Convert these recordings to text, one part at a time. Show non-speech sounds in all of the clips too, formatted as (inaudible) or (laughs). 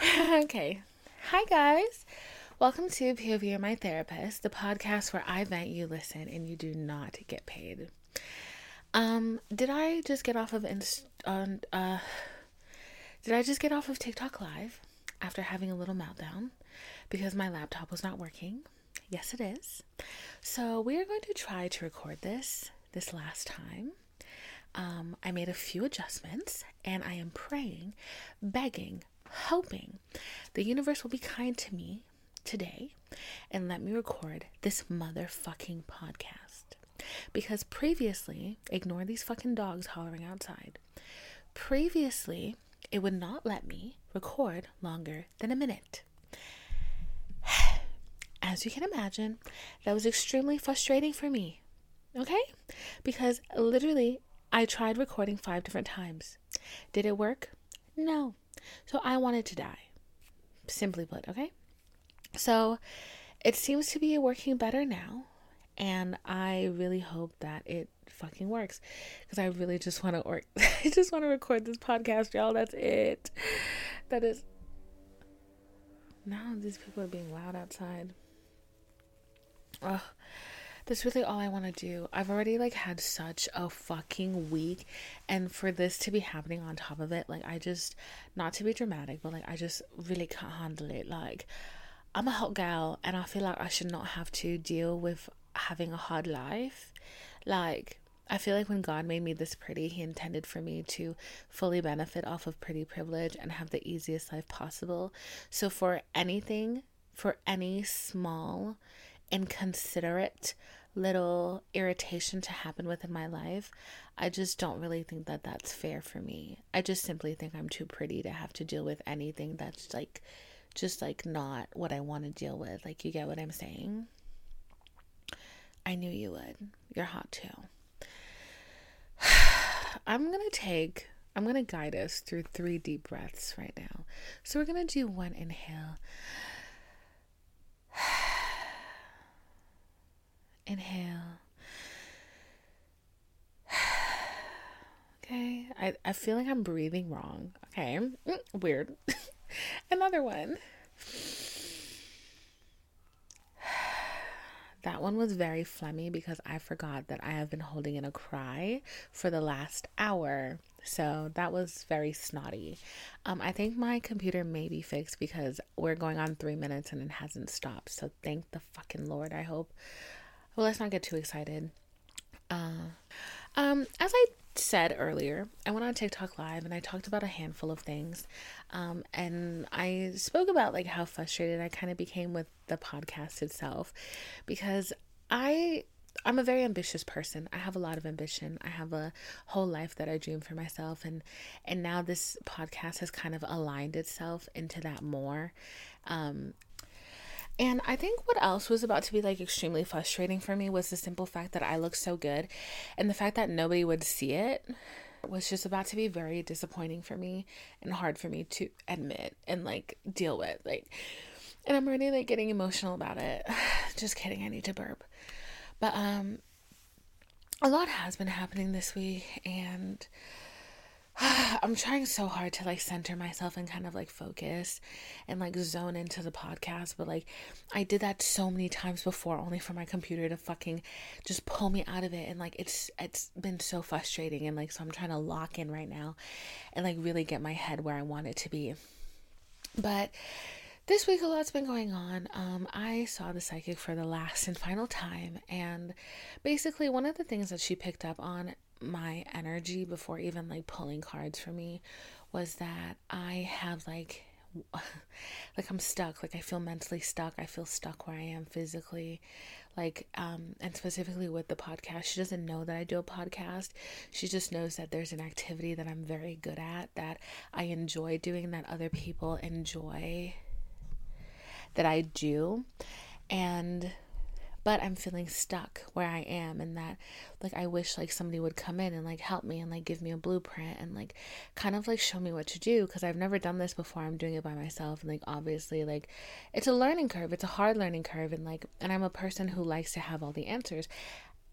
(laughs) okay. Hi, guys. Welcome to POV You're My Therapist, the podcast where I vent, you listen, and you do not get paid. Um, did I just get off of inst- on uh did I just get off of TikTok live after having a little meltdown because my laptop was not working? Yes, it is. So, we are going to try to record this this last time. Um, I made a few adjustments and I am praying, begging, hoping the universe will be kind to me today and let me record this motherfucking podcast. Because previously, ignore these fucking dogs hollering outside. Previously, it would not let me record longer than a minute. (sighs) As you can imagine, that was extremely frustrating for me. Okay? Because literally, I tried recording five different times. Did it work? No. So I wanted to die. Simply put, okay? So it seems to be working better now. And I really hope that it fucking works because I really just want to work. I just want to record this podcast, y'all. That's it. That is. Now these people are being loud outside. Ugh. That's really all I want to do. I've already like had such a fucking week and for this to be happening on top of it, like I just not to be dramatic, but like I just really can't handle it. Like I'm a hot gal and I feel like I should not have to deal with having a hard life. Like, I feel like when God made me this pretty, He intended for me to fully benefit off of pretty privilege and have the easiest life possible. So, for anything, for any small, inconsiderate little irritation to happen within my life, I just don't really think that that's fair for me. I just simply think I'm too pretty to have to deal with anything that's like just like not what I want to deal with. Like, you get what I'm saying? I knew you would. You're hot too. (sighs) I'm going to take, I'm going to guide us through three deep breaths right now. So, we're going to do one inhale. (sighs) Inhale. (sighs) Okay, I, I feel like I'm breathing wrong. Okay, mm, weird. (laughs) Another one. (sighs) That one was very phlegmy because I forgot that I have been holding in a cry for the last hour. So that was very snotty. Um, I think my computer may be fixed because we're going on three minutes and it hasn't stopped. So thank the fucking Lord, I hope. Well, let's not get too excited. Uh, um, as I said earlier, I went on TikTok live and I talked about a handful of things. Um, and I spoke about like how frustrated I kind of became with the podcast itself because I I'm a very ambitious person. I have a lot of ambition. I have a whole life that I dream for myself and and now this podcast has kind of aligned itself into that more. Um and I think what else was about to be like extremely frustrating for me was the simple fact that I look so good and the fact that nobody would see it was just about to be very disappointing for me and hard for me to admit and like deal with like and I'm already like getting emotional about it. (sighs) just kidding, I need to burp. But um a lot has been happening this week and (sighs) I'm trying so hard to like center myself and kind of like focus and like zone into the podcast, but like I did that so many times before only for my computer to fucking just pull me out of it and like it's it's been so frustrating and like so I'm trying to lock in right now and like really get my head where I want it to be. But this week a lot's been going on. Um, I saw the psychic for the last and final time, and basically one of the things that she picked up on my energy before even like pulling cards for me was that I have like (laughs) like I'm stuck. Like I feel mentally stuck. I feel stuck where I am physically. Like um and specifically with the podcast she doesn't know that I do a podcast. She just knows that there's an activity that I'm very good at that I enjoy doing that other people enjoy that I do. And but I'm feeling stuck where I am and that like I wish like somebody would come in and like help me and like give me a blueprint and like kind of like show me what to do because I've never done this before. I'm doing it by myself and like obviously like it's a learning curve. It's a hard learning curve and like and I'm a person who likes to have all the answers.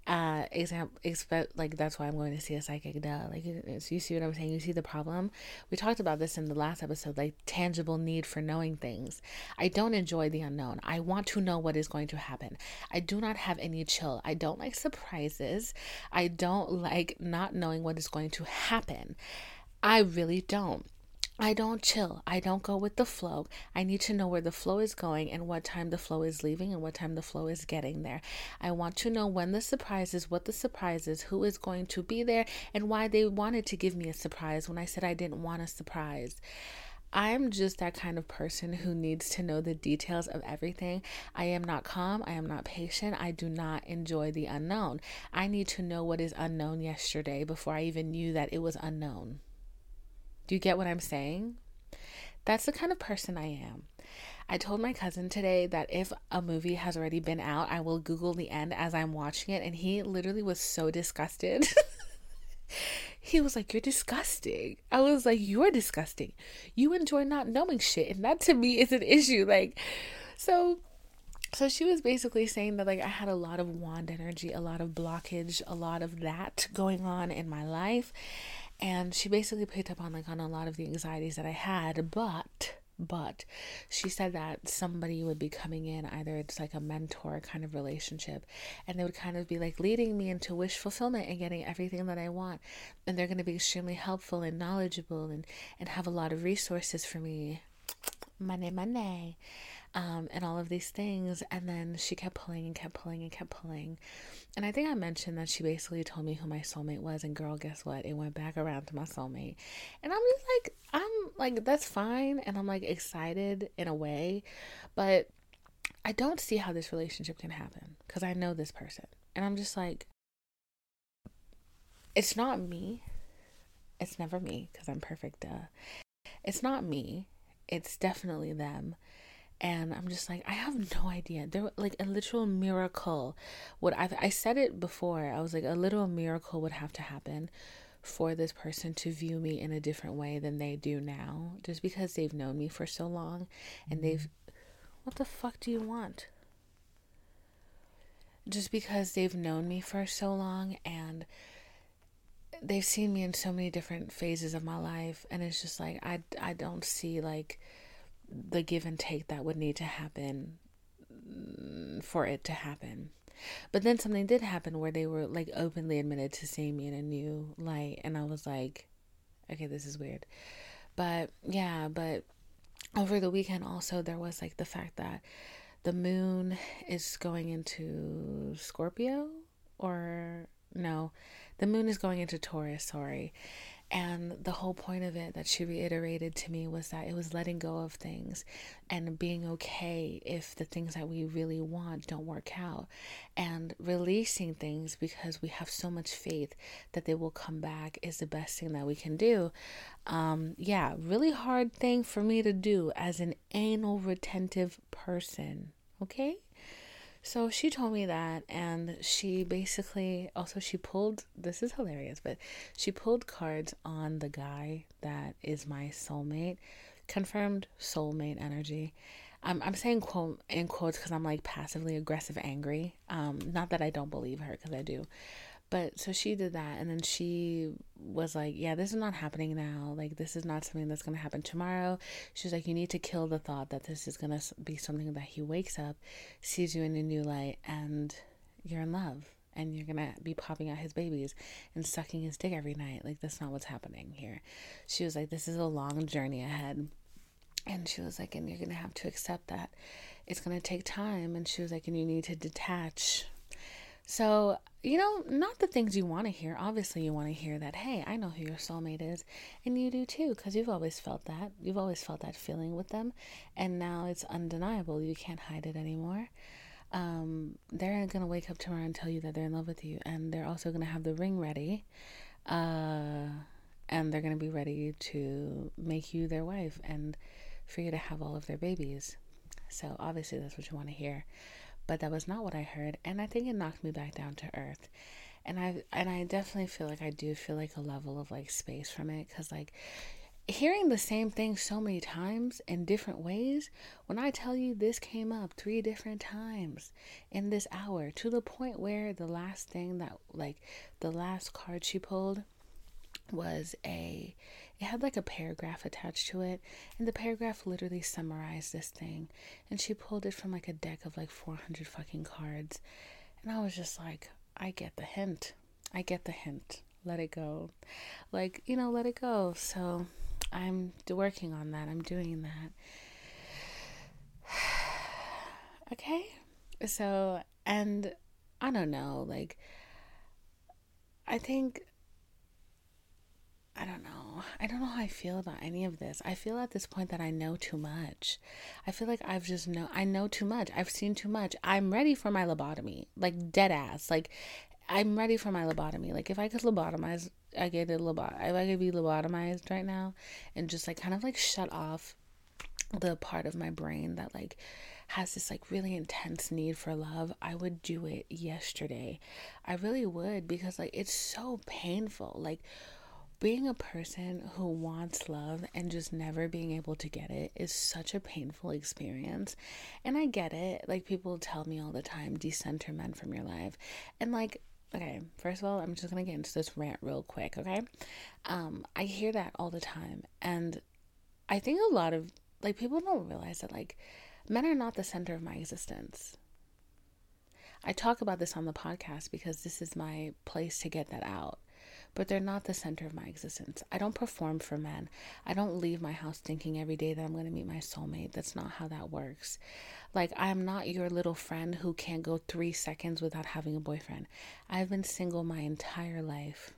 Uh example expect like that's why i'm going to see a psychic duh like you see what i'm saying? You see the problem? We talked about this in the last episode like tangible need for knowing things. I don't enjoy the unknown. I want to know what is going to happen. I do not have any chill. I don't like surprises. I don't like not knowing what is going to happen. I really don't I don't chill. I don't go with the flow. I need to know where the flow is going and what time the flow is leaving and what time the flow is getting there. I want to know when the surprise is, what the surprise is, who is going to be there, and why they wanted to give me a surprise when I said I didn't want a surprise. I'm just that kind of person who needs to know the details of everything. I am not calm. I am not patient. I do not enjoy the unknown. I need to know what is unknown yesterday before I even knew that it was unknown. Do you get what I'm saying? That's the kind of person I am. I told my cousin today that if a movie has already been out, I will Google the end as I'm watching it. And he literally was so disgusted. (laughs) he was like, You're disgusting. I was like, You're disgusting. You enjoy not knowing shit. And that to me is an issue. Like, so. So she was basically saying that like I had a lot of wand energy, a lot of blockage, a lot of that going on in my life and she basically picked up on like on a lot of the anxieties that I had, but but she said that somebody would be coming in either it's like a mentor kind of relationship and they would kind of be like leading me into wish fulfillment and getting everything that i want. And they're going to be extremely helpful and knowledgeable and and have a lot of resources for me. Money money um, and all of these things. And then she kept pulling and kept pulling and kept pulling. And I think I mentioned that she basically told me who my soulmate was. And girl, guess what? It went back around to my soulmate. And I'm just like, I'm like, that's fine. And I'm like excited in a way. But I don't see how this relationship can happen because I know this person. And I'm just like, it's not me. It's never me because I'm perfect. Duh. It's not me. It's definitely them and I'm just like I have no idea. There like a literal miracle would I I said it before. I was like a literal miracle would have to happen for this person to view me in a different way than they do now just because they've known me for so long and they've what the fuck do you want? Just because they've known me for so long and they've seen me in so many different phases of my life and it's just like I I don't see like the give and take that would need to happen mm, for it to happen. But then something did happen where they were like openly admitted to seeing me in a new light, and I was like, okay, this is weird. But yeah, but over the weekend also there was like the fact that the moon is going into Scorpio or no, the moon is going into Taurus, sorry. And the whole point of it that she reiterated to me was that it was letting go of things and being okay if the things that we really want don't work out and releasing things because we have so much faith that they will come back is the best thing that we can do. Um, yeah, really hard thing for me to do as an anal retentive person. Okay? So she told me that, and she basically also she pulled. This is hilarious, but she pulled cards on the guy that is my soulmate, confirmed soulmate energy. I'm I'm saying quote in quotes because I'm like passively aggressive angry. Um, not that I don't believe her because I do, but so she did that, and then she was like, Yeah, this is not happening now. Like, this is not something that's going to happen tomorrow. She's like, You need to kill the thought that this is going to be something that he wakes up, sees you in a new light, and you're in love. And you're gonna be popping out his babies and sucking his dick every night. Like, that's not what's happening here. She was like, This is a long journey ahead. And she was like, And you're gonna have to accept that it's gonna take time. And she was like, And you need to detach so, you know, not the things you want to hear. Obviously, you want to hear that, hey, I know who your soulmate is. And you do too, because you've always felt that. You've always felt that feeling with them. And now it's undeniable. You can't hide it anymore. Um, they're going to wake up tomorrow and tell you that they're in love with you. And they're also going to have the ring ready. Uh, and they're going to be ready to make you their wife and for you to have all of their babies. So, obviously, that's what you want to hear but that was not what I heard, and I think it knocked me back down to earth. And I and I definitely feel like I do feel like a level of like space from it cuz like hearing the same thing so many times in different ways, when I tell you this came up three different times in this hour to the point where the last thing that, like, the last card she pulled was a it had like a paragraph attached to it and the paragraph literally summarized this thing and she pulled it from like a deck of like 400 fucking cards and i was just like i get the hint. I get the hint. Let it go. Like you know let it go. So i'm working on that. I'm doing that. (sighs) Okay. So and i don't know like i think I don't know. I don't know how I feel about any of this. I feel at this point that I know too much. I feel like I've just know I know too much. I've seen too much. I'm ready for my lobotomy. Like dead ass. Like I'm ready for my lobotomy. Like if I could lobotomize I get a lobot if I could be lobotomized right now and just like kind of like shut off the part of my brain that like has this like really intense need for love, I would do it yesterday. I really would because like it's so painful. Like being a person who wants love and just never being able to get it is such a painful experience. And I get it. Like people tell me all the time, decenter men from your life. And like, okay, first of all, I'm just gonna get into this rant real quick, okay? Um, I hear that all the time. And I think a lot of like people don't realize that like men are not the center of my existence. I talk about this on the podcast because this is my place to get that out but they're not the center of my existence. I don't perform for men. I don't leave my house thinking every day that I'm going to meet my soulmate. That's not how that works. Like, I am not your little friend who can't go three seconds without having a boyfriend. I've been single my entire life.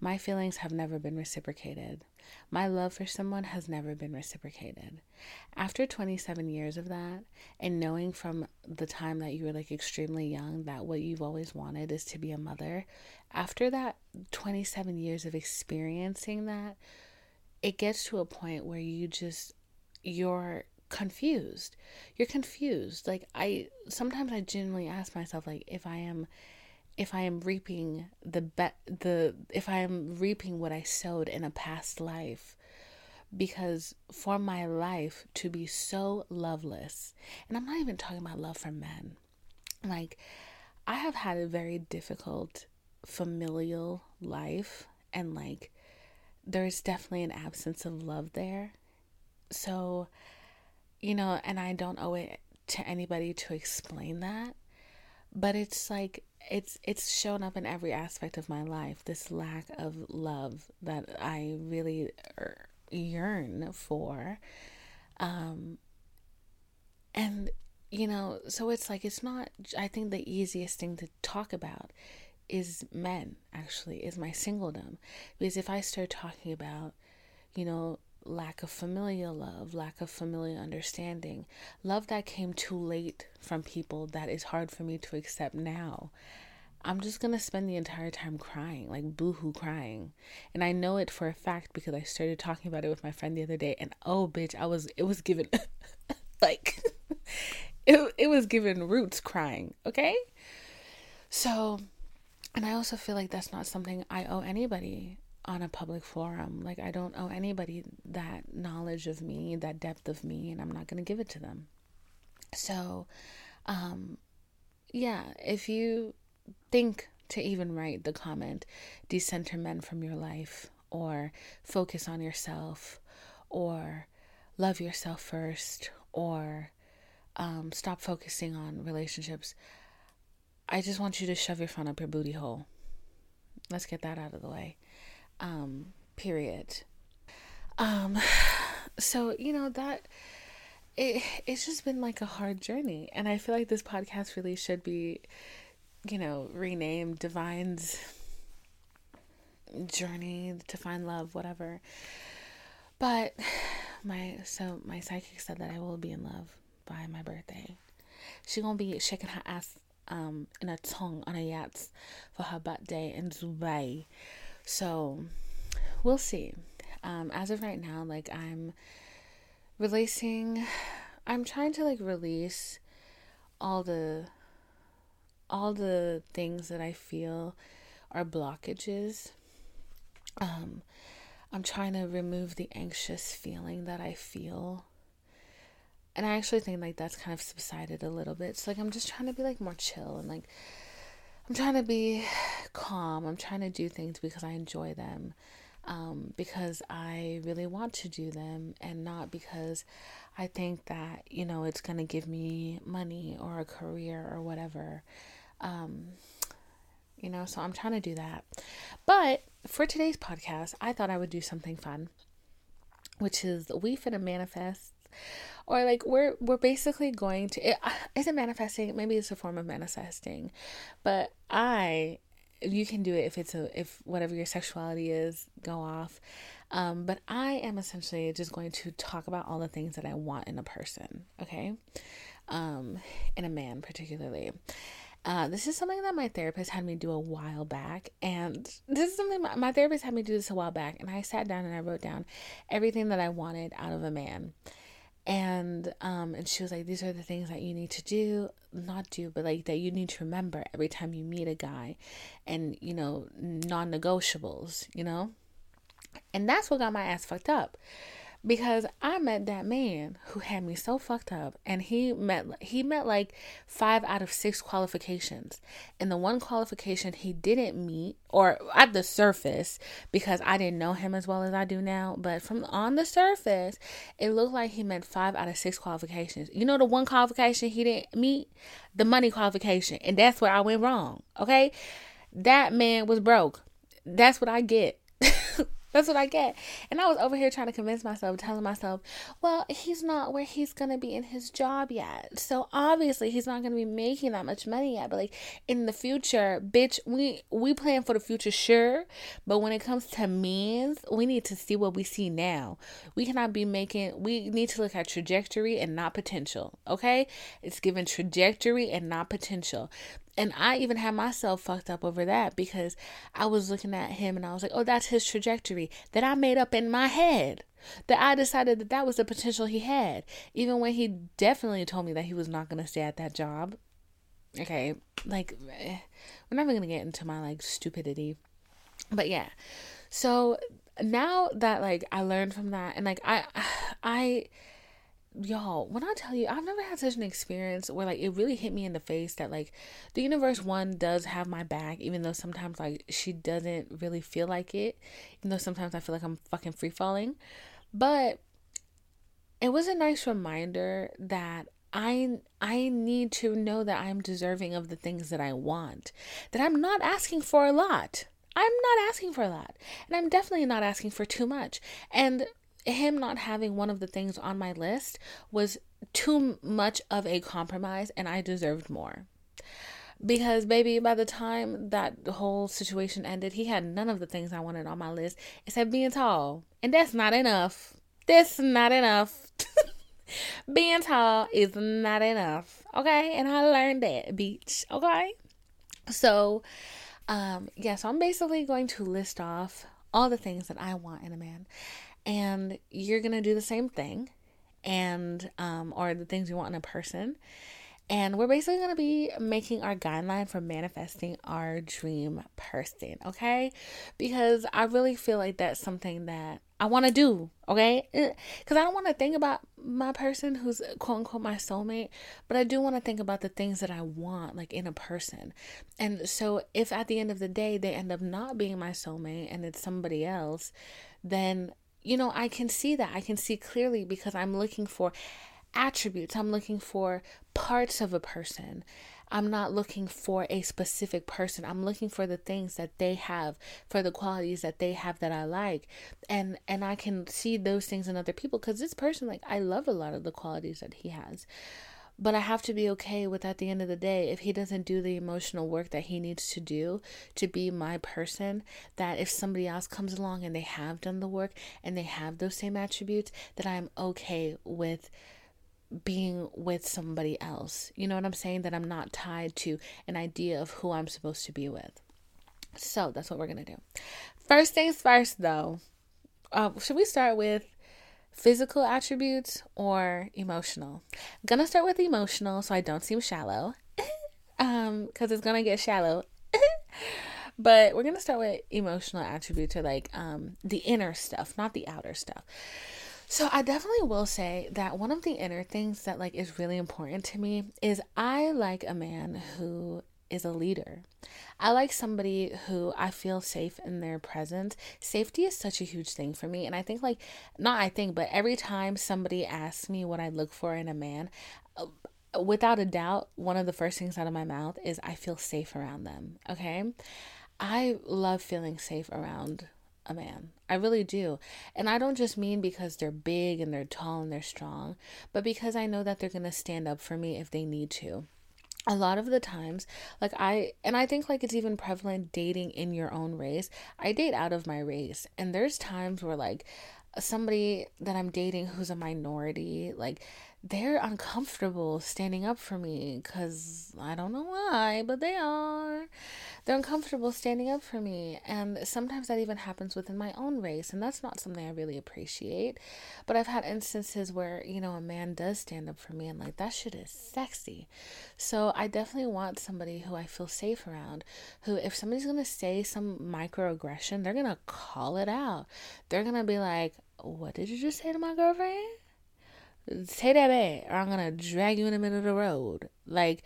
My feelings have never been reciprocated. My love for someone has never been reciprocated. After 27 years of that, and knowing from the time that you were like extremely young that what you've always wanted is to be a mother, after that 27 years of experiencing that, it gets to a point where you just, you're confused. You're confused. Like, I sometimes I genuinely ask myself, like, if I am if I am reaping the be- the if I am reaping what I sowed in a past life because for my life to be so loveless and I'm not even talking about love for men like I have had a very difficult familial life and like there's definitely an absence of love there. So you know and I don't owe it to anybody to explain that but it's like it's it's shown up in every aspect of my life this lack of love that i really er, yearn for. Um and you know so it's like it's not i think the easiest thing to talk about is men actually is my singledom. Because if i start talking about you know lack of familial love, lack of familial understanding, love that came too late from people that is hard for me to accept now. I'm just gonna spend the entire time crying, like boohoo crying. And I know it for a fact because I started talking about it with my friend the other day and oh bitch, I was it was given (laughs) like (laughs) it it was given roots crying, okay? So and I also feel like that's not something I owe anybody on a public forum. Like, I don't owe anybody that knowledge of me, that depth of me, and I'm not going to give it to them. So, um, yeah, if you think to even write the comment, decenter men from your life, or focus on yourself, or love yourself first, or um, stop focusing on relationships, I just want you to shove your phone up your booty hole. Let's get that out of the way um, period. Um, so you know that it it's just been like a hard journey, and I feel like this podcast really should be, you know, renamed Divine's journey to find love, whatever. But my so my psychic said that I will be in love by my birthday. She gonna be shaking her ass um in a tongue on a yacht for her birthday in Dubai. So we'll see. Um, as of right now, like I'm releasing, I'm trying to like release all the all the things that I feel are blockages. Um, I'm trying to remove the anxious feeling that I feel. And I actually think like that's kind of subsided a little bit. So like I'm just trying to be like more chill and like I'm trying to be calm. I'm trying to do things because I enjoy them. Um, because I really want to do them and not because I think that, you know, it's going to give me money or a career or whatever. Um, you know, so I'm trying to do that. But for today's podcast, I thought I would do something fun, which is we Fit a manifest or like we're we're basically going to it, is it manifesting maybe it's a form of manifesting but i you can do it if it's a if whatever your sexuality is go off um, but i am essentially just going to talk about all the things that i want in a person okay um, in a man particularly uh, this is something that my therapist had me do a while back. And this is something my, my therapist had me do this a while back. And I sat down and I wrote down everything that I wanted out of a man. And um and she was like, These are the things that you need to do, not do, but like that you need to remember every time you meet a guy and you know, non negotiables, you know? And that's what got my ass fucked up because I met that man who had me so fucked up and he met he met like 5 out of 6 qualifications. And the one qualification he didn't meet or at the surface because I didn't know him as well as I do now but from on the surface it looked like he met 5 out of 6 qualifications. You know the one qualification he didn't meet? The money qualification and that's where I went wrong okay? That man was broke. That's what I get that's what I get. And I was over here trying to convince myself, telling myself, well, he's not where he's going to be in his job yet. So obviously he's not going to be making that much money yet. But like in the future, bitch, we we plan for the future, sure. But when it comes to means, we need to see what we see now. We cannot be making, we need to look at trajectory and not potential. Okay? It's given trajectory and not potential. And I even had myself fucked up over that because I was looking at him and I was like, oh, that's his trajectory that I made up in my head. That I decided that that was the potential he had. Even when he definitely told me that he was not going to stay at that job. Okay, like, we're never going to get into my like stupidity. But yeah. So now that like I learned from that and like I, (sighs) I, y'all, when I tell you, I've never had such an experience where like it really hit me in the face that like the universe one does have my back, even though sometimes like she doesn't really feel like it, even though sometimes I feel like I'm fucking free falling. But it was a nice reminder that I I need to know that I'm deserving of the things that I want. That I'm not asking for a lot. I'm not asking for a lot. And I'm definitely not asking for too much. And him not having one of the things on my list was too much of a compromise and I deserved more. Because, baby, by the time that whole situation ended, he had none of the things I wanted on my list except being tall. And that's not enough. That's not enough. (laughs) being tall is not enough. Okay? And I learned that, beach. Okay? So, um, yeah, so I'm basically going to list off all the things that I want in a man and you're gonna do the same thing and um or the things you want in a person and we're basically going to be making our guideline for manifesting our dream person, okay? Because I really feel like that's something that I want to do, okay? Because I don't want to think about my person who's quote unquote my soulmate, but I do want to think about the things that I want, like in a person. And so if at the end of the day they end up not being my soulmate and it's somebody else, then you know, I can see that. I can see clearly because I'm looking for attributes, I'm looking for parts of a person. I'm not looking for a specific person. I'm looking for the things that they have, for the qualities that they have that I like. And and I can see those things in other people cuz this person like I love a lot of the qualities that he has. But I have to be okay with at the end of the day, if he doesn't do the emotional work that he needs to do to be my person, that if somebody else comes along and they have done the work and they have those same attributes, that I'm okay with being with somebody else. You know what I'm saying? That I'm not tied to an idea of who I'm supposed to be with. So that's what we're going to do. First things first, though, uh, should we start with physical attributes or emotional. I'm gonna start with emotional so I don't seem shallow. (laughs) um, because it's gonna get shallow. (laughs) but we're gonna start with emotional attributes or like um the inner stuff, not the outer stuff. So I definitely will say that one of the inner things that like is really important to me is I like a man who is a leader. I like somebody who I feel safe in their presence. Safety is such a huge thing for me. And I think, like, not I think, but every time somebody asks me what I look for in a man, uh, without a doubt, one of the first things out of my mouth is I feel safe around them. Okay. I love feeling safe around a man. I really do. And I don't just mean because they're big and they're tall and they're strong, but because I know that they're going to stand up for me if they need to a lot of the times like i and i think like it's even prevalent dating in your own race. I date out of my race and there's times where like somebody that i'm dating who's a minority like they're uncomfortable standing up for me because I don't know why, but they are. They're uncomfortable standing up for me. And sometimes that even happens within my own race. And that's not something I really appreciate. But I've had instances where, you know, a man does stand up for me and like that shit is sexy. So I definitely want somebody who I feel safe around, who, if somebody's going to say some microaggression, they're going to call it out. They're going to be like, what did you just say to my girlfriend? Say that back or i'm gonna drag you in the middle of the road. Like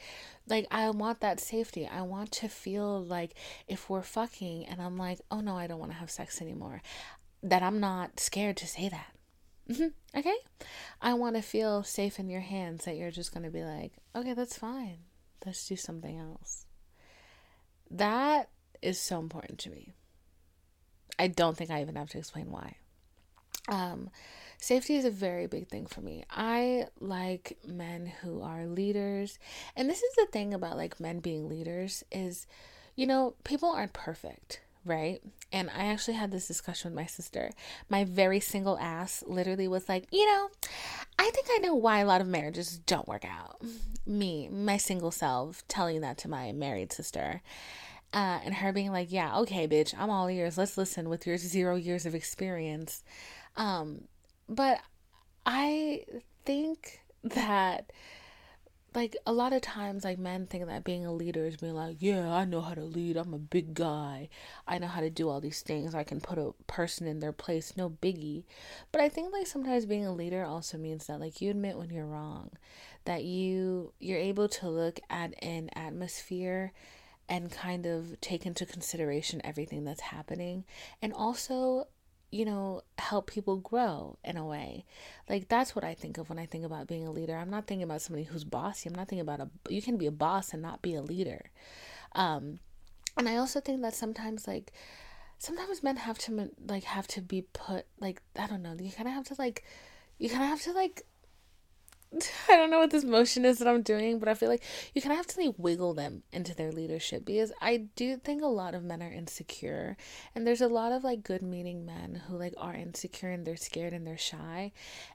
like i want that safety. I want to feel like if we're fucking and i'm like oh no i don't want to have sex anymore that i'm not scared to say that. Mm-hmm. okay? I want to feel safe in your hands that you're just gonna be like okay that's fine. Let's do something else. That is so important to me. I don't think i even have to explain why. Um safety is a very big thing for me. I like men who are leaders. And this is the thing about like men being leaders is you know, people aren't perfect, right? And I actually had this discussion with my sister. My very single ass literally was like, you know, I think I know why a lot of marriages don't work out. Me, my single self, telling that to my married sister. Uh, and her being like, yeah, okay, bitch, I'm all ears. Let's listen with your zero years of experience. Um, but I think that like a lot of times like men think that being a leader is being like yeah i know how to lead. I'm a big guy. I know how to do all these things. I can put a person in their place. No biggie. But i think like sometimes being a leader also means that like you admit when you're wrong that you you're able to look at an atmosphere and kind of take into consideration everything that's happening. And also you know, help people grow in a way. Like that's what I think of when I think about being a leader. I'm not thinking about somebody who's bossy. I'm not thinking about a you can be a boss and not be a leader. Um and I also think that sometimes like sometimes men have to like have to be put like I don't know, you kind of have to like you kind of have to like (laughs) I don't know what this motion is that I'm doing, but I feel like you kind of have to like wiggle them into their leadership because I do think a lot of men are insecure, and there's a lot of like good meaning men who like are insecure and they're scared and they're shy,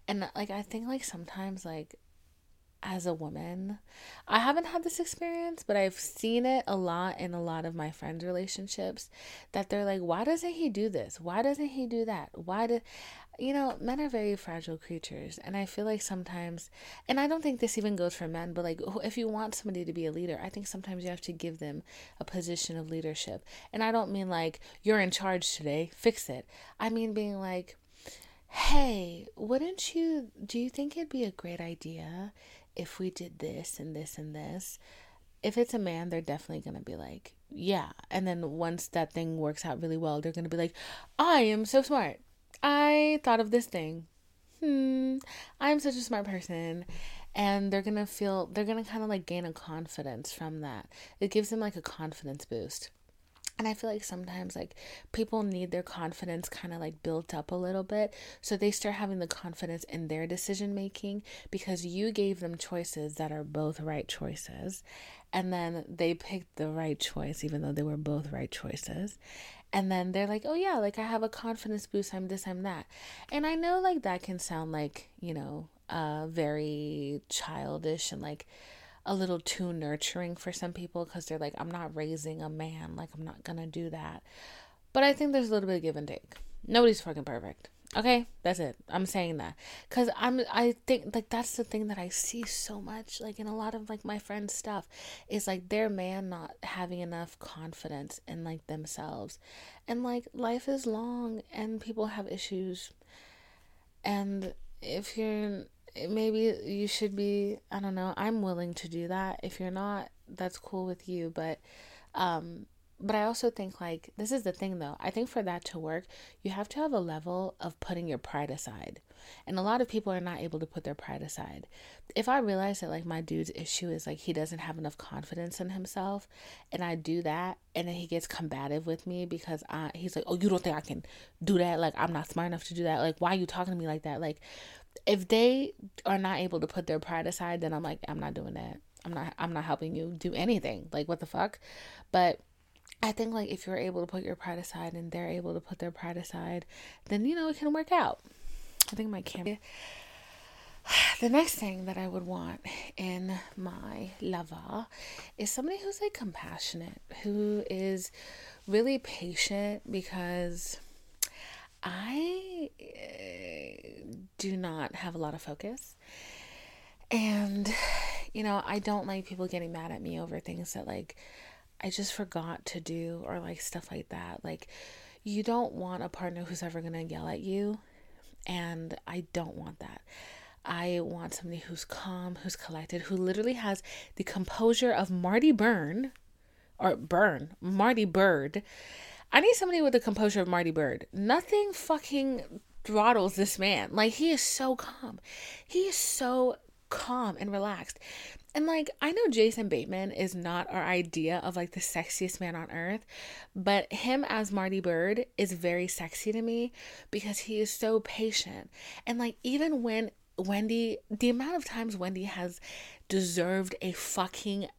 and like I think like sometimes like as a woman. I haven't had this experience, but I've seen it a lot in a lot of my friends' relationships that they're like, why doesn't he do this? Why doesn't he do that? Why did you know, men are very fragile creatures, and I feel like sometimes, and I don't think this even goes for men, but like if you want somebody to be a leader, I think sometimes you have to give them a position of leadership. And I don't mean like you're in charge today, fix it. I mean being like, hey, wouldn't you, do you think it'd be a great idea if we did this and this and this, if it's a man, they're definitely going to be like, yeah. And then once that thing works out really well, they're going to be like, I am so smart. I thought of this thing. Hmm, I'm such a smart person. And they're to feel, they're to kind of like gain a confidence from that. It gives them like a confidence boost. And I feel like sometimes like people need their confidence kind of like built up a little bit so they start having the confidence in their decision making because you gave them choices that are both right choices and then they picked the right choice even though they were both right choices. And then they're like, "Oh yeah, like I have a confidence boost, I'm this, I'm that." And I know like that can sound like, you know, uh very childish and like a little too nurturing for some people because they're like, I'm not raising a man. Like, I'm not going to do that. But I think there's a little bit of give and take. Nobody's fucking perfect. Okay, that's it. I'm saying that cuz I'm I think like that's the thing that I see so much like in a lot of like my friends stuff is like their man not having enough confidence in like themselves. And like life is long and people have issues. And if you're maybe you should be I don't know, I'm willing to do that. If you're not, that's cool with you, but um but I also think like this is the thing though. I think for that to work, you have to have a level of putting your pride aside. And a lot of people are not able to put their pride aside. If I realize that like my dude's issue is like he doesn't have enough confidence in himself and I do that and then he gets combative with me because I he's like, "Oh, you don't think I can do that? Like I'm not smart enough to do that. Like why are you talking to me like that?" Like if they are not able to put their pride aside, then I'm like, I'm not doing that. I'm not I'm not helping you do anything. Like what the fuck? But I think like if you're able to put your pride aside and they're able to put their pride aside, then you know it can work out. I think my camera. (sighs) The next thing that I would want in my lover is somebody who's like compassionate, who is really patient because I uh, do not have a lot of focus. And, you know, I don't like people getting mad at me over things that like I just forgot to do or like stuff like that. Like, you don't want a partner who's ever gonna yell at you, and I don't want that. I want somebody who's calm, who's collected, who literally has the composure of Marty Byrne or Byrne, Marty Byrde. I need somebody with the composure of Marty Byrde. Nothing fucking throttles this man. Like he is so calm. He is so calm and relaxed. And like I know Jason Bateman is not our idea of like the sexiest man on earth, but him as Marty Byrde is very sexy to me because he is so patient. And like even when Wendy, the amount of times Wendy has deserved a fucking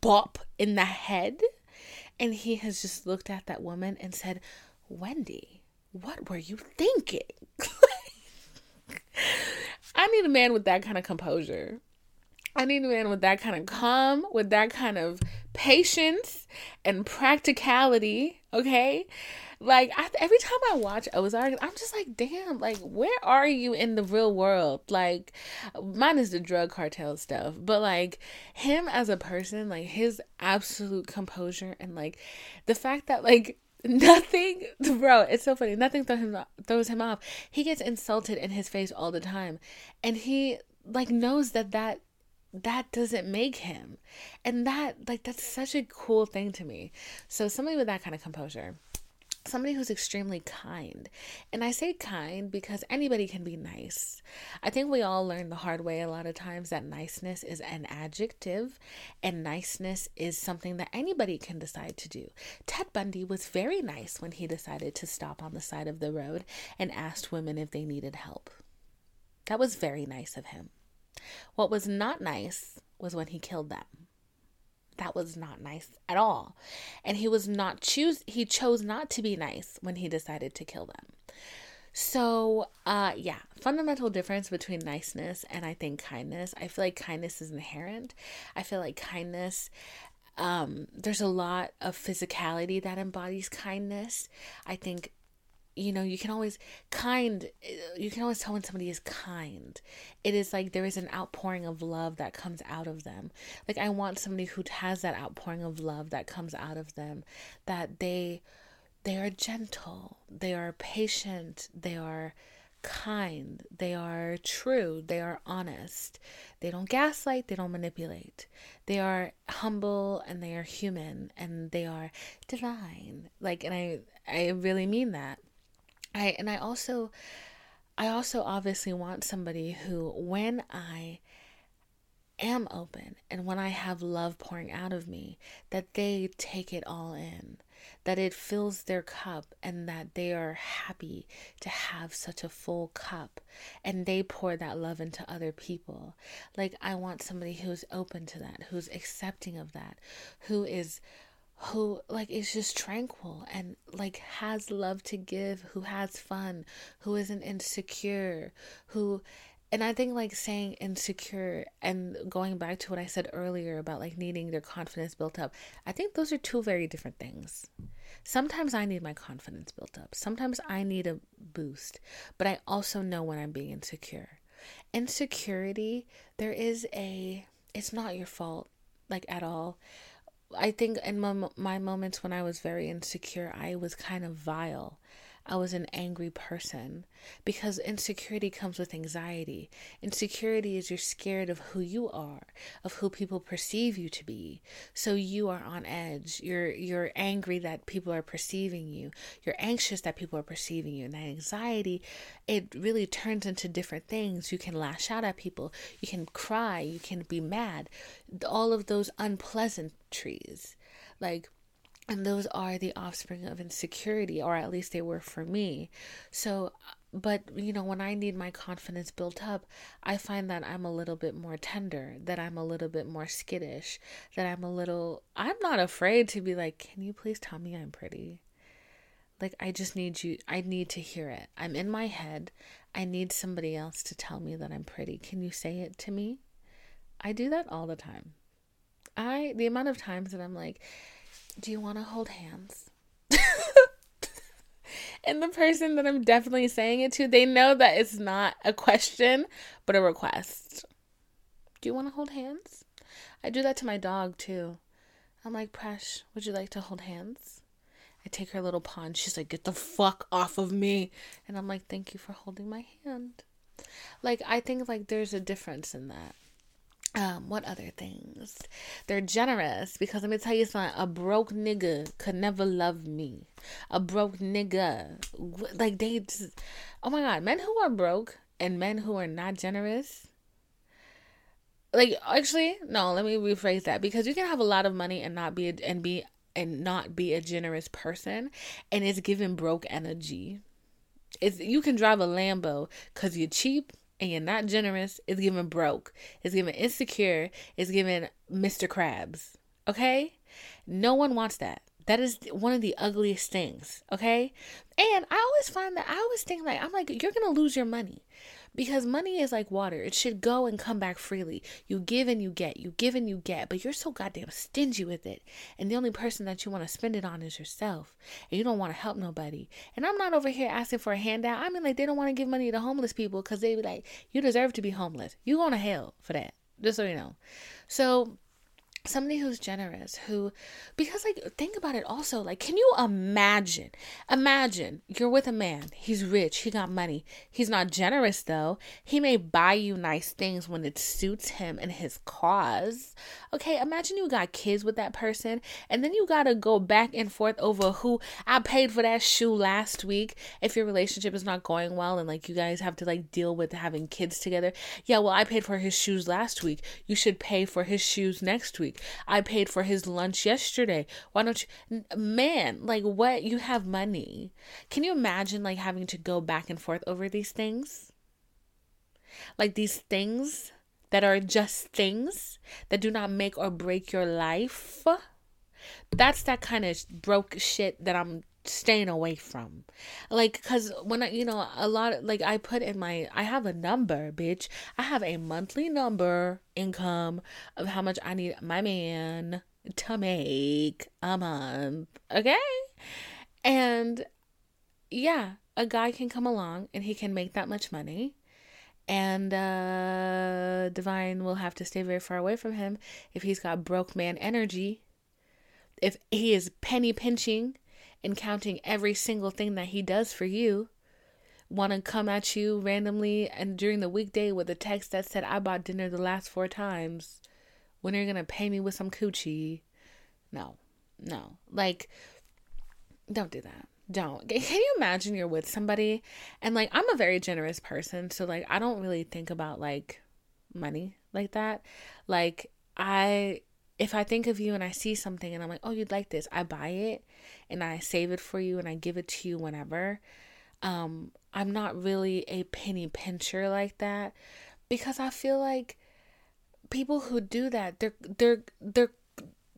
bop in the head and he has just looked at that woman and said, "Wendy, what were you thinking?" (laughs) I need a man with that kind of composure. I need a man with that kind of calm, with that kind of patience and practicality, okay? Like I, every time I watch Ozark, I'm just like, damn, like where are you in the real world? Like, mine is the drug cartel stuff, but like him as a person, like his absolute composure and like the fact that like (laughs) nothing bro it's so funny nothing throws him, throws him off he gets insulted in his face all the time and he like knows that that that doesn't make him and that like that's such a cool thing to me so somebody with that kind of composure somebody who's extremely kind. And I say kind because anybody can be nice. I think we all learn the hard way a lot of times that niceness is an adjective and niceness is something that anybody can decide to do. Ted Bundy was very nice when he decided to stop on the side of the road and asked women if they needed help. That was very nice of him. What was not nice was when he killed them that was not nice at all. And he was not choose he chose not to be nice when he decided to kill them. So, uh yeah, fundamental difference between niceness and I think kindness. I feel like kindness is inherent. I feel like kindness um there's a lot of physicality that embodies kindness. I think you know you can always kind uh, you can always tell when somebody is kind. It is like there is an outpouring of love that comes out of them. Like i want somebody who has that outpouring of love that comes out of them that they they are gentle they are patient they are kind they are true they are honest. They don't gaslight they don't manipulate. They are humble and they are human and they are divine. Like and i i really mean that I and I also I also obviously want somebody who when I am open and when I have love pouring out of me that they take it all in that it fills their cup and that they are happy to have such a full cup and they pour that love into other people. Like, I want somebody who's open to that, who's accepting of that, who is who like is just tranquil and like has love to give, who has fun, who isn't insecure, who and I think like saying insecure and going back to what I said earlier about like needing their confidence built up, I think those are two very different things. Sometimes I need my confidence built up. Sometimes I need a boost, but I also know when I'm being insecure. Insecurity, there is a it's not your fault like at all. I think in my, my moments when I was very insecure, I was kind of vile. I was an angry person because insecurity comes with anxiety. Insecurity is you're scared of who you are, of who people perceive you to be. So you are on edge. You're you're angry that people are perceiving you. You're anxious that people are perceiving you. And that anxiety, it really turns into different things. You can lash out at people. You can cry. You can be mad. All of those unpleasant trees. Like and those are the offspring of insecurity or at least they were for me. So but you know when i need my confidence built up i find that i'm a little bit more tender that i'm a little bit more skittish that i'm a little i'm not afraid to be like can you please tell me i'm pretty? Like i just need you i need to hear it. I'm in my head. I need somebody else to tell me that i'm pretty. Can you say it to me? I do that all the time. I the amount of times that i'm like do you want to hold hands? (laughs) and the person that I'm definitely saying it to, they know that it's not a question, but a request. Do you want to hold hands? I do that to my dog too. I'm like, Presh, would you like to hold hands? I take her little paw and she's like, get the fuck off of me. And I'm like, thank you for holding my hand. Like, I think like there's a difference in that. Um, what other things? They're generous because let me tell you something. A broke nigga could never love me. A broke nigga, like they, just, oh my god, men who are broke and men who are not generous. Like actually, no. Let me rephrase that because you can have a lot of money and not be a, and be and not be a generous person, and it's giving broke energy. It's you can drive a Lambo because you're cheap and you're not generous, it's giving broke. It's giving insecure. It's giving Mr. Krabs. Okay? No one wants that. That is one of the ugliest things. Okay? And I always find that I always think like I'm like, you're gonna lose your money because money is like water. It should go and come back freely. You give and you get. You give and you get. But you're so goddamn stingy with it. And the only person that you want to spend it on is yourself. And you don't want to help nobody. And i'm not over here asking for a handout. I mean like they don't want to give money to homeless people because they be like you deserve to be homeless. You going to hell for that. Just so you know. So somebody who's generous who because like think about it also like can you imagine imagine you're with a man he's rich he got money he's not generous though he may buy you nice things when it suits him and his cause. Okay imagine you got kids with that person and then you gotta go back and forth over who i paid for that shoe last week if your relationship is not going well and like you guys have to like deal with having kids together. Yeah well i paid for his shoes last week you should pay for his shoes next week I paid for his lunch yesterday. Why don't you? Man, like what? You have money. Can you imagine like having to go back and forth over these things? Like these things that are just things that do not make or break your life. That's that kind of broke shit that I'm staying away from. Like because when i you know a lot of, like i put in my i have a number bitch. I have a monthly number income of how much i need my man to make a month okay? And yeah a guy can come along and he can make that much money and uh divine will have to stay very far away from him if he's got broke man energy. If he is penny pinching and counting every single thing that he does for you. Want to come at you randomly and during the weekday with a text that said I bought dinner the last four times. When are you going to pay me with some coochie? No no. Like don't do that. Don't. Can you imagine you're with somebody and like i'm a very generous person so like i don't really think about like money like that. Like i if I think of you and I see something and I'm like, oh, you'd like this, I buy it and I save it for you and I give it to you whenever. Um, I'm not really a penny pincher like that because I feel like people who do that, they're they're they're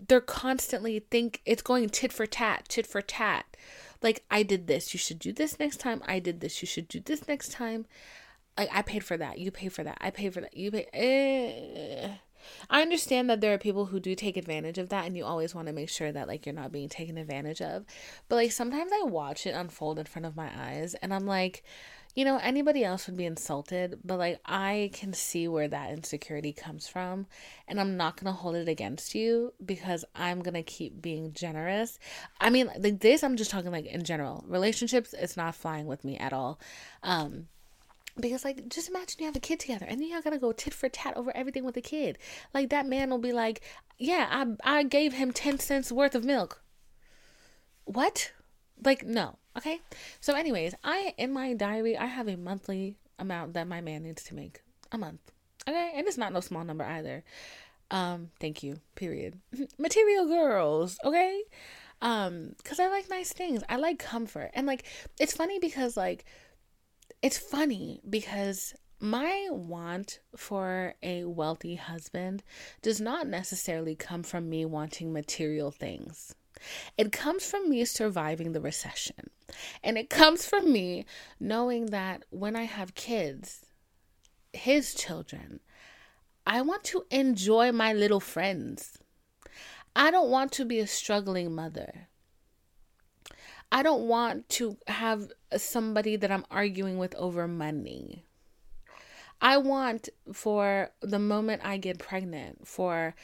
they're constantly think it's going tit for tat, tit for tat. Like I did this, you should do this next time. I did this, you should do this next time. like I paid for that, you pay for that, I pay for that, you pay. Eh. I understand that there are people who do take advantage of that, and you always want to make sure that like you're not being taken advantage of. But like sometimes I watch it unfold in front of my eyes, and I'm like, you know, anybody else would be insulted, but like I can see where that insecurity comes from, and I'm not gonna hold it against you because I'm gonna keep being generous. I mean, like this, I'm just talking like in general relationships. It's not flying with me at all. Um, because like just imagine you have a kid together and then y'all gotta go tit for tat over everything with the kid. Like that man will be like, Yeah, I I gave him ten cents worth of milk. What? Like, no. Okay. So anyways, I in my diary I have a monthly amount that my man needs to make. A month. Okay? And it's not no small number either. Um, thank you. Period. (laughs) Material girls, okay? Um, because I like nice things. I like comfort. And like it's funny because like it's funny because my want for a wealthy husband does not necessarily come from me wanting material things. It comes from me surviving the recession. And it comes from me knowing that when I have kids, his children, I want to enjoy my little friends. I don't want to be a struggling mother. I don't want to have somebody that I'm arguing with over money. I want for the moment I get pregnant for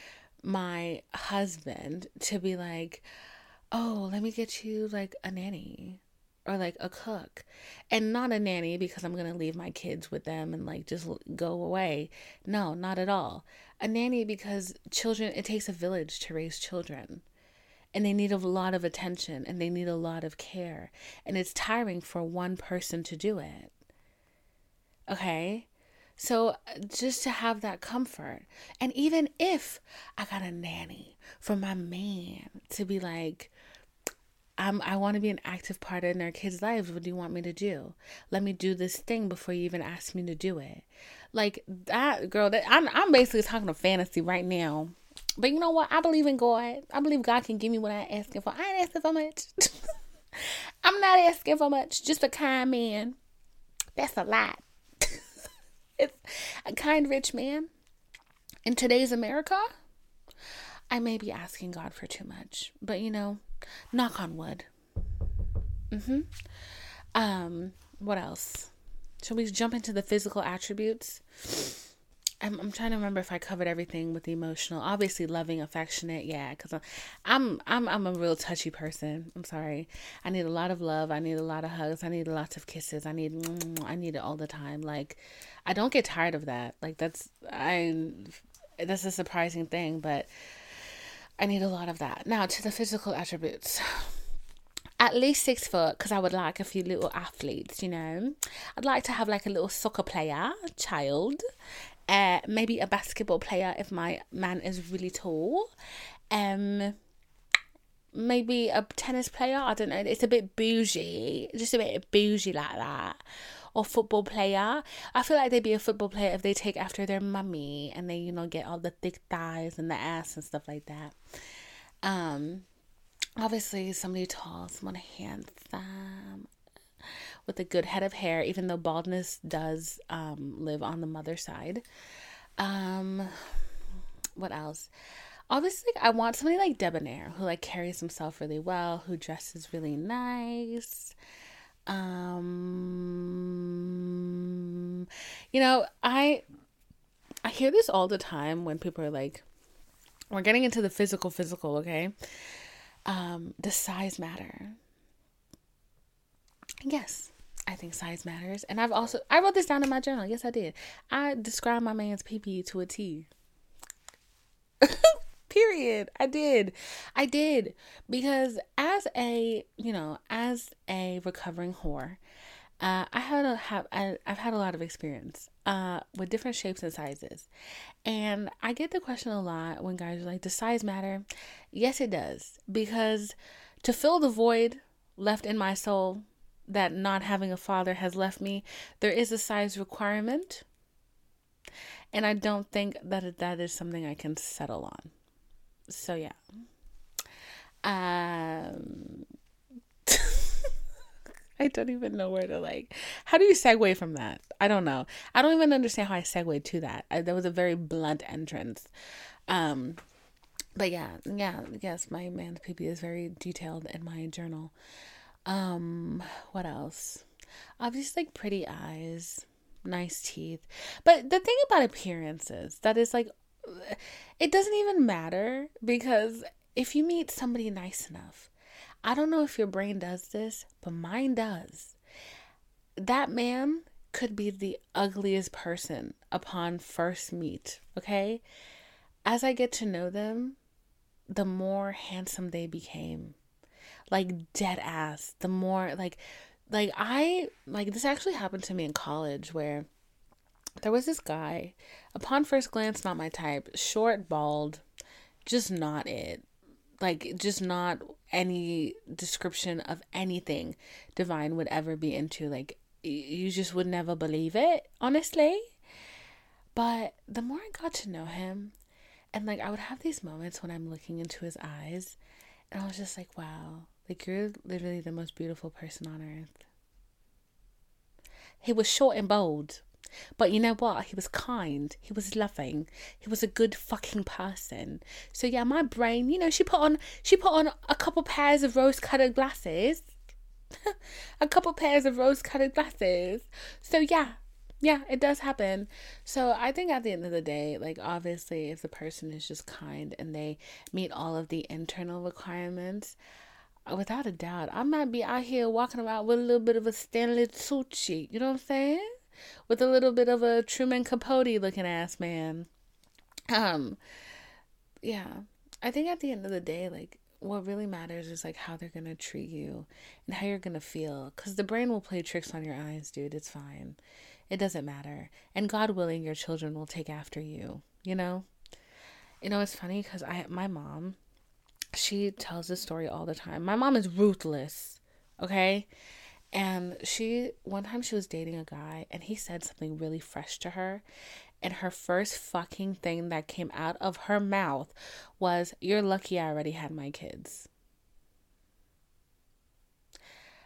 my husband to be like, oh, let me get you like a nanny or like a cook and not a nanny because I'm going to leave my kids with them and like just go away. No, not at all. A nanny because children, it takes a village to raise children and they need a lot of attention and they need a lot of care. And it's tiring for one person to do it. Okay? So just to have that comfort. And even if I got a nanny for my man to be like, I'm, I want to be an active part in our kids' lives. What do you want me to do? Let me do this thing before you even ask me to do it. Like that girl. That I'm, I'm basically talking a fantasy right now but you know what? I believe in God. I believe God can give me what I'm asking for. I ain't asking for much. (laughs) I'm not asking for much. Just a kind man. That's a lot. (laughs) it's a kind rich man. In today's America, I may be asking God for too much. But you know, knock on wood. Mm-hmm. Um, what else? Shall we jump into the physical attributes? I'm, I'm trying to remember if I covered everything with the emotional. Obviously, loving, affectionate, yeah. Because I'm I'm I'm a real touchy person. I'm sorry. I need a lot of love. I need a lot of hugs. I need lots of kisses. I need (sniffs) I need it all the time. Like, I don't get tired of that. Like that's I that's a surprising thing, but I need a lot of that. Now to the physical attributes at least six foot because I would like a few little athletes, you know. I'd like to have like a little soccer player child uh, maybe a basketball player if my man is really tall. Um, maybe a tennis player. I don't know. It's a bit bougie, just a bit bougie like that. Or football player. I feel like they'd be a football player if they take after their mummy and they, you know, get all the thick thighs and the ass and stuff like that. Um, obviously somebody tall, someone handsome with a good head of hair, even though baldness does um, live on the mother side. Um, what else? Obviously, I want somebody like Debonair who like carries himself really well, who dresses really nice. Um, you know, I I hear this all the time when people are like, "We're getting into the physical, physical, okay?" Um, does size matter? Yes, I think size matters. And I've also I wrote this down in my journal. Yes, I did. I described my man's PP to a T. (laughs) Period. I did. I did because as a, you know, as a recovering whore, uh, I had a have I, I've had a lot of experience uh, with different shapes and sizes, and I get the question a lot when guys are like, "Does size matter?" Yes, it does because to fill the void left in my soul that not having a father has left me, there is a size requirement. And I don't think that that is something I can settle on. So yeah. Um (laughs) I don't even know where to like. How do you segue from that? I don't know. I don't even understand how I segued to that. I, that was a very blunt entrance. Um, but yeah, yeah, yes, my man's PP is very detailed in my journal. Um, what else? Obviously, like pretty eyes, nice teeth. But the thing about appearances that is like, it doesn't even matter because if you meet somebody nice enough, I don't know if your brain does this, but mine does. That man could be the ugliest person upon first meet, okay? As I get to know them, the more handsome they became. Like dead ass. The more like like I like this actually happened to me in college where there was this guy, upon first glance not my type, short, bald, just not it. Like just not any description of anything divine would ever be into like you just would never believe it, honestly. But the more I got to know him, and like I would have these moments when I'm looking into his eyes and I was just like, wow, like you're literally the most beautiful person on earth. He was short and bold. But you know what? He was kind. He was loving. He was a good fucking person. So yeah, my brain, you know, she put on she put on a couple pairs of rose colored glasses. (laughs) a couple pairs of rose colored glasses. So yeah, yeah, it does happen. So I think at the end of the day, like obviously, if the person is just kind and they meet all of the internal requirements, without a doubt, I might be out here walking around with a little bit of a Stanley Tucci. You know what I'm saying? With a little bit of a Truman Capote looking ass man. Um, yeah, I think at the end of the day, like what really matters is like how they're gonna treat you and how you're gonna feel. Cause the brain will play tricks on your eyes, dude. It's fine. It doesn't matter. And God willing, your children will take after you, you know? You know, it's funny because I, my mom, she tells this story all the time. My mom is ruthless, okay? And she, one time she was dating a guy and he said something really fresh to her. And her first fucking thing that came out of her mouth was, You're lucky I already had my kids.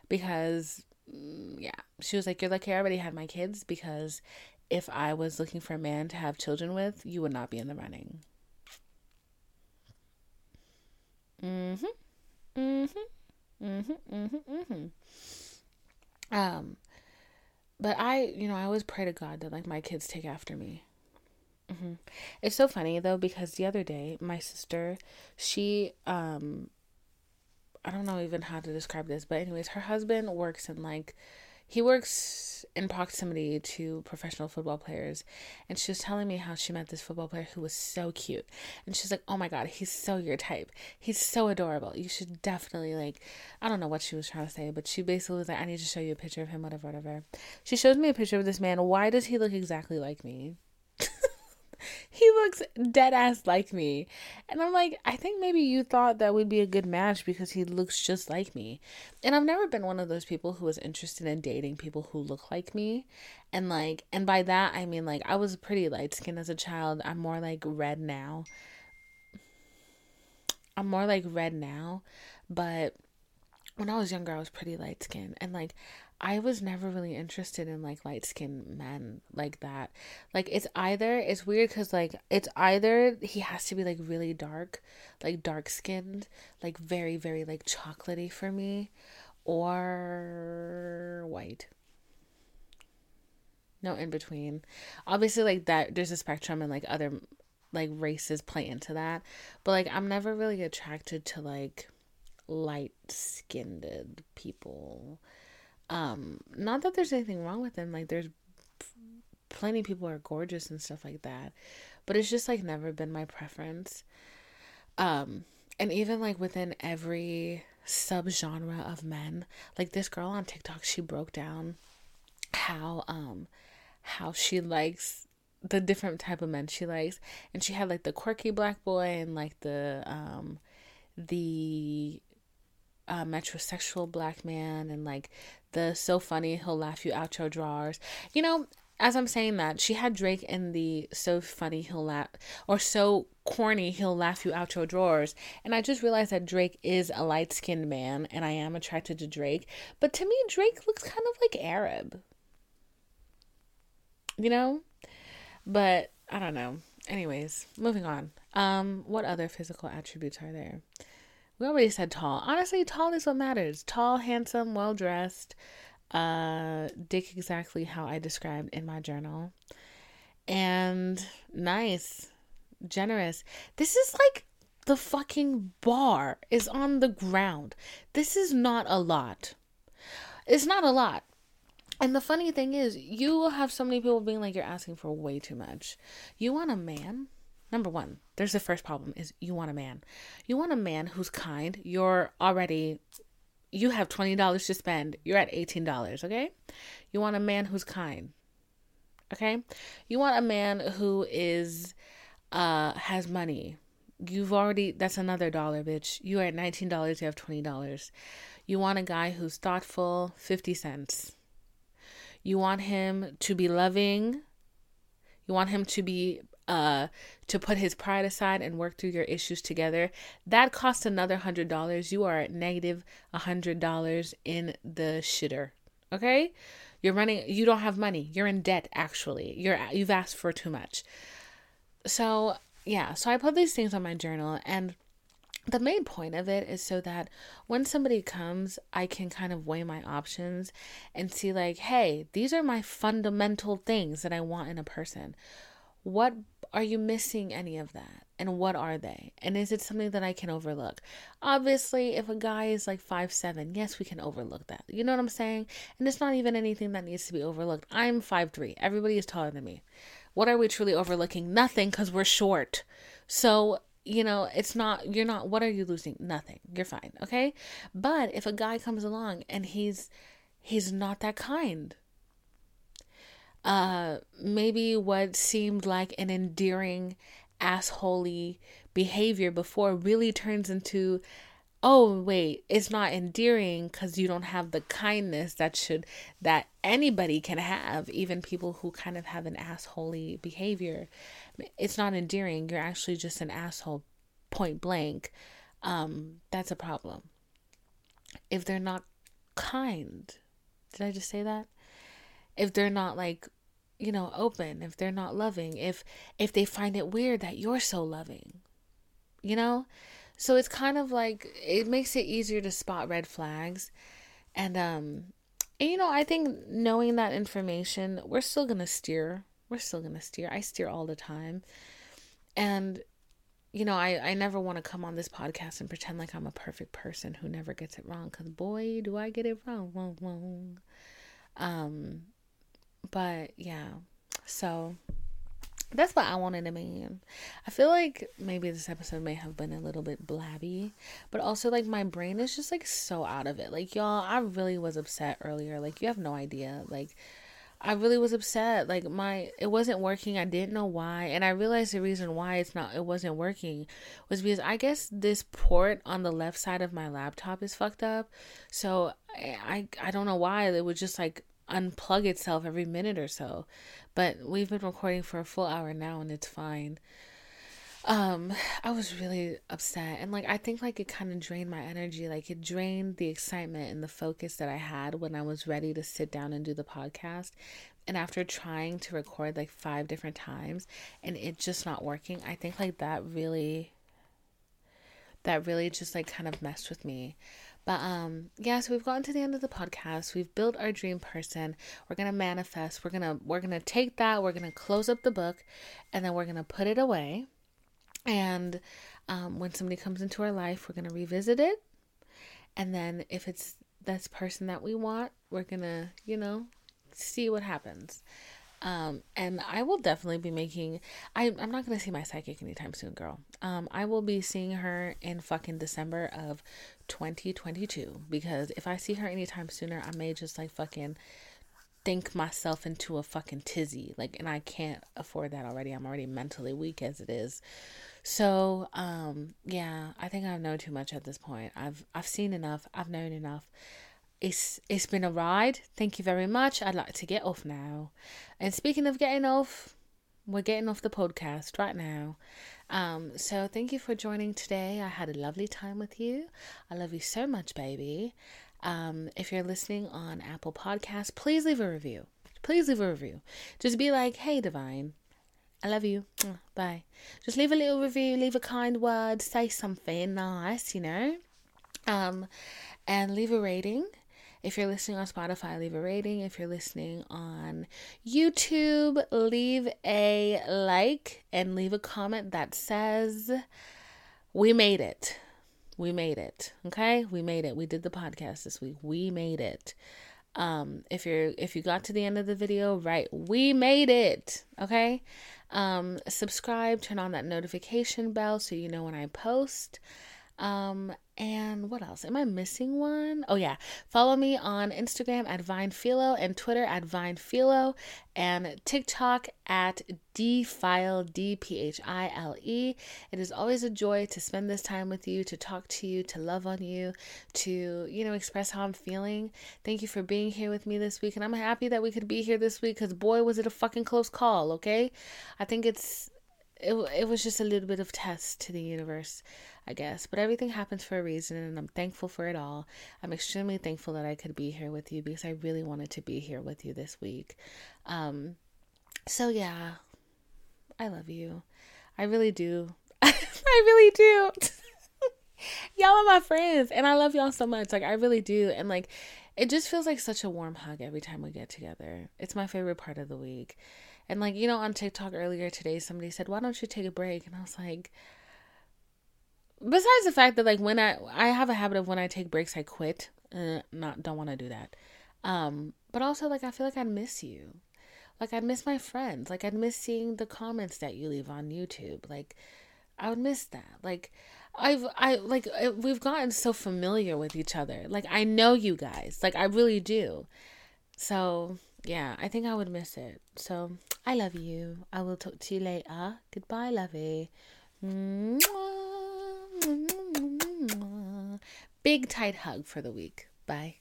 Because Mm, yeah, she was like, You're lucky I already had my kids because if I was looking for a man to have children with, you would not be in the running. Mm hmm. Mm hmm. Mm hmm. Mm hmm. Mm hmm. Um, but I, you know, I always pray to God that like my kids take after me. Mm-hmm. It's so funny though because the other day my sister, she um I don't know even how to describe this, but anyways, her husband works in like he works in proximity to professional football players and she was telling me how she met this football player who was so cute. And she's like oh my god he's so your type. He's so adorable. You should definitely like i don't know what she was trying to say but she basically was like i need to show you a picture of him whatever whatever. She shows me a picture of this man. Why does he look exactly like me he looks dead ass like me. And I'm like, I think maybe you thought that we'd be a good match because he looks just like me. And I've never been one of those people who was interested in dating people who look like me. And like, and by that, I mean like, I was pretty light skinned as a child. I'm more like red now. I'm more like red now. But when I was younger, I was pretty light skinned. And like, I was never really interested in like light skinned men like that. Like it's either it's weird because like it's either he has to be like really dark, like dark skinned, like very very like chocolatey for me, or white. No in between. Obviously, like that. There's a spectrum and like other like races play into that, but like I'm never really attracted to like light skinned people um, not that there's anything wrong with them. Like there's plenty people are gorgeous and stuff like that, but it's just like never been my preference. Um, and even like within every subgenre of men, like this girl on TikTok, she broke down how um how she likes the different type of men she likes and she had like the quirky black boy and like the um the uh, metrosexual black man and like the so funny he'll laugh you out your drawers. You know, as I'm saying that, she had Drake in the so funny he'll laugh or so corny he'll laugh you out your drawers. And I just realized that Drake is a light skinned man and I am attracted to Drake. But to me, Drake looks kind of like Arab. You know? But I don't know. Anyways, moving on. Um, what other physical attributes are there? We already said tall. Honestly, tall is what matters. Tall, handsome, well dressed, uh, dick exactly how I described in my journal. And nice, generous. This is like the fucking bar is on the ground. This is not a lot. It's not a lot. And the funny thing is, you will have so many people being like, you're asking for way too much. You want a man? Number one, there's the first problem is you want a man. You want a man who's kind. You're already you have $20 to spend, you're at $18, okay? You want a man who's kind. Okay? You want a man who is uh has money. You've already that's another dollar, bitch. You are at $19, you have $20. You want a guy who's thoughtful, 50 cents. You want him to be loving. You want him to be uh, to put his pride aside and work through your issues together. That costs another hundred dollars. You are at negative a hundred dollars in the shitter. Okay, you're running. You don't have money. You're in debt. Actually, you're you've asked for too much. So yeah, so I put these things on my journal and the main point of it is so that when somebody comes, I can kind of weigh my options and see, like, hey, these are my fundamental things that I want in a person. What are you missing any of that? And what are they? And is it something that I can overlook? Obviously, if a guy is like five seven, yes, we can overlook that. You know what I'm saying? And it's not even anything that needs to be overlooked. I'm five three. Everybody is taller than me. What are we truly overlooking? Nothing because we're short. So you know, it's not, you're not, what are you losing? Nothing. You're fine. Okay. But if a guy comes along and he's, he's not that kind, uh, maybe what seemed like an endearing, assholey behavior before really turns into, oh wait, it's not endearing because you don't have the kindness that should that anybody can have, even people who kind of have an assholey behavior. It's not endearing. You're actually just an asshole, point blank. Um, that's a problem. If they're not kind, did I just say that? if they're not like you know open if they're not loving if if they find it weird that you're so loving you know? So it's kind of like it makes it easier to spot red flags. And um and, you know i think knowing that information we're still gonna steer we're still gonna steer. I steer all the time. And you know i i never want to come on this podcast and pretend like i'm a perfect person who never gets it wrong because boy do i get it wrong. Wrong wrong um but yeah, so that's what I wanted to mean. I feel like maybe this episode may have been a little bit blabby, but also like my brain is just like so out of it. Like y'all, I really was upset earlier. Like you have no idea. Like I really was upset. Like my it wasn't working. I didn't know why, and I realized the reason why it's not it wasn't working was because I guess this port on the left side of my laptop is fucked up. So I I, I don't know why it was just like unplug itself every minute or so. But we've been recording for a full hour now and it's fine. Um, I was really upset and like I think like it kind of drained my energy. Like it drained the excitement and the focus that I had when I was ready to sit down and do the podcast. And after trying to record like five different times and it just not working, I think like that really that really just like kind of messed with me. But um yeah, so we've gotten to the end of the podcast. We've built our dream person. We're gonna manifest. We're gonna we're gonna take that, we're gonna close up the book, and then we're gonna put it away. And um, when somebody comes into our life, we're gonna revisit it. And then if it's this person that we want, we're gonna, you know, see what happens. Um, and I will definitely be making. I I'm not gonna see my psychic anytime soon, girl. Um, I will be seeing her in fucking December of 2022 because if I see her anytime sooner, I may just like fucking think myself into a fucking tizzy. Like, and I can't afford that already. I'm already mentally weak as it is. So, um, yeah, I think I've known too much at this point. I've I've seen enough. I've known enough. It's it's been a ride. Thank you very much. I'd like to get off now. And speaking of getting off, we're getting off the podcast right now. Um, so thank you for joining today. I had a lovely time with you. I love you so much, baby. Um, if you're listening on Apple Podcasts, please leave a review. Please leave a review. Just be like, hey, Divine, I love you. Bye. Just leave a little review, leave a kind word, say something nice, you know. Um, and leave a rating. If you're listening on Spotify, leave a rating. If you're listening on YouTube, leave a like and leave a comment that says, We made it. We made it. Okay? We made it. We did the podcast this week. We made it. Um, if you're if you got to the end of the video, right, we made it. Okay? Um, subscribe, turn on that notification bell so you know when I post. Um, and what else? Am I missing one? Oh yeah. Follow me on Instagram at VinePhilo and Twitter at VinePhilo and TikTok at Dphile D P H I L E. It is always a joy to spend this time with you, to talk to you, to love on you, to, you know, express how I'm feeling. Thank you for being here with me this week. And I'm happy that we could be here this week because boy was it a fucking close call, okay? I think it's it, it was just a little bit of test to the universe. I guess. But everything happens for a reason, and I'm thankful for it all. I'm extremely thankful that I could be here with you because I really wanted to be here with you this week. Um, so, yeah, I love you. I really do. (laughs) I really do. (laughs) y'all are my friends, and I love y'all so much. Like, I really do. And, like, it just feels like such a warm hug every time we get together. It's my favorite part of the week. And, like, you know, on TikTok earlier today, somebody said, Why don't you take a break? And I was like, besides the fact that like when I I have a habit of when I take breaks I quit. Uh, not don't want to do that. Um, but also like I feel like I'd miss you. Like I'd miss my friends. Like I'd miss seeing the comments that you leave on YouTube. Like I would miss that. Like I've I like we've gotten so familiar with each other. Like I know you guys. Like I really do. So, yeah, I think I would miss it. So, I love you. I will talk to you later. Goodbye, lovey. Big tight hug for the week. Bye.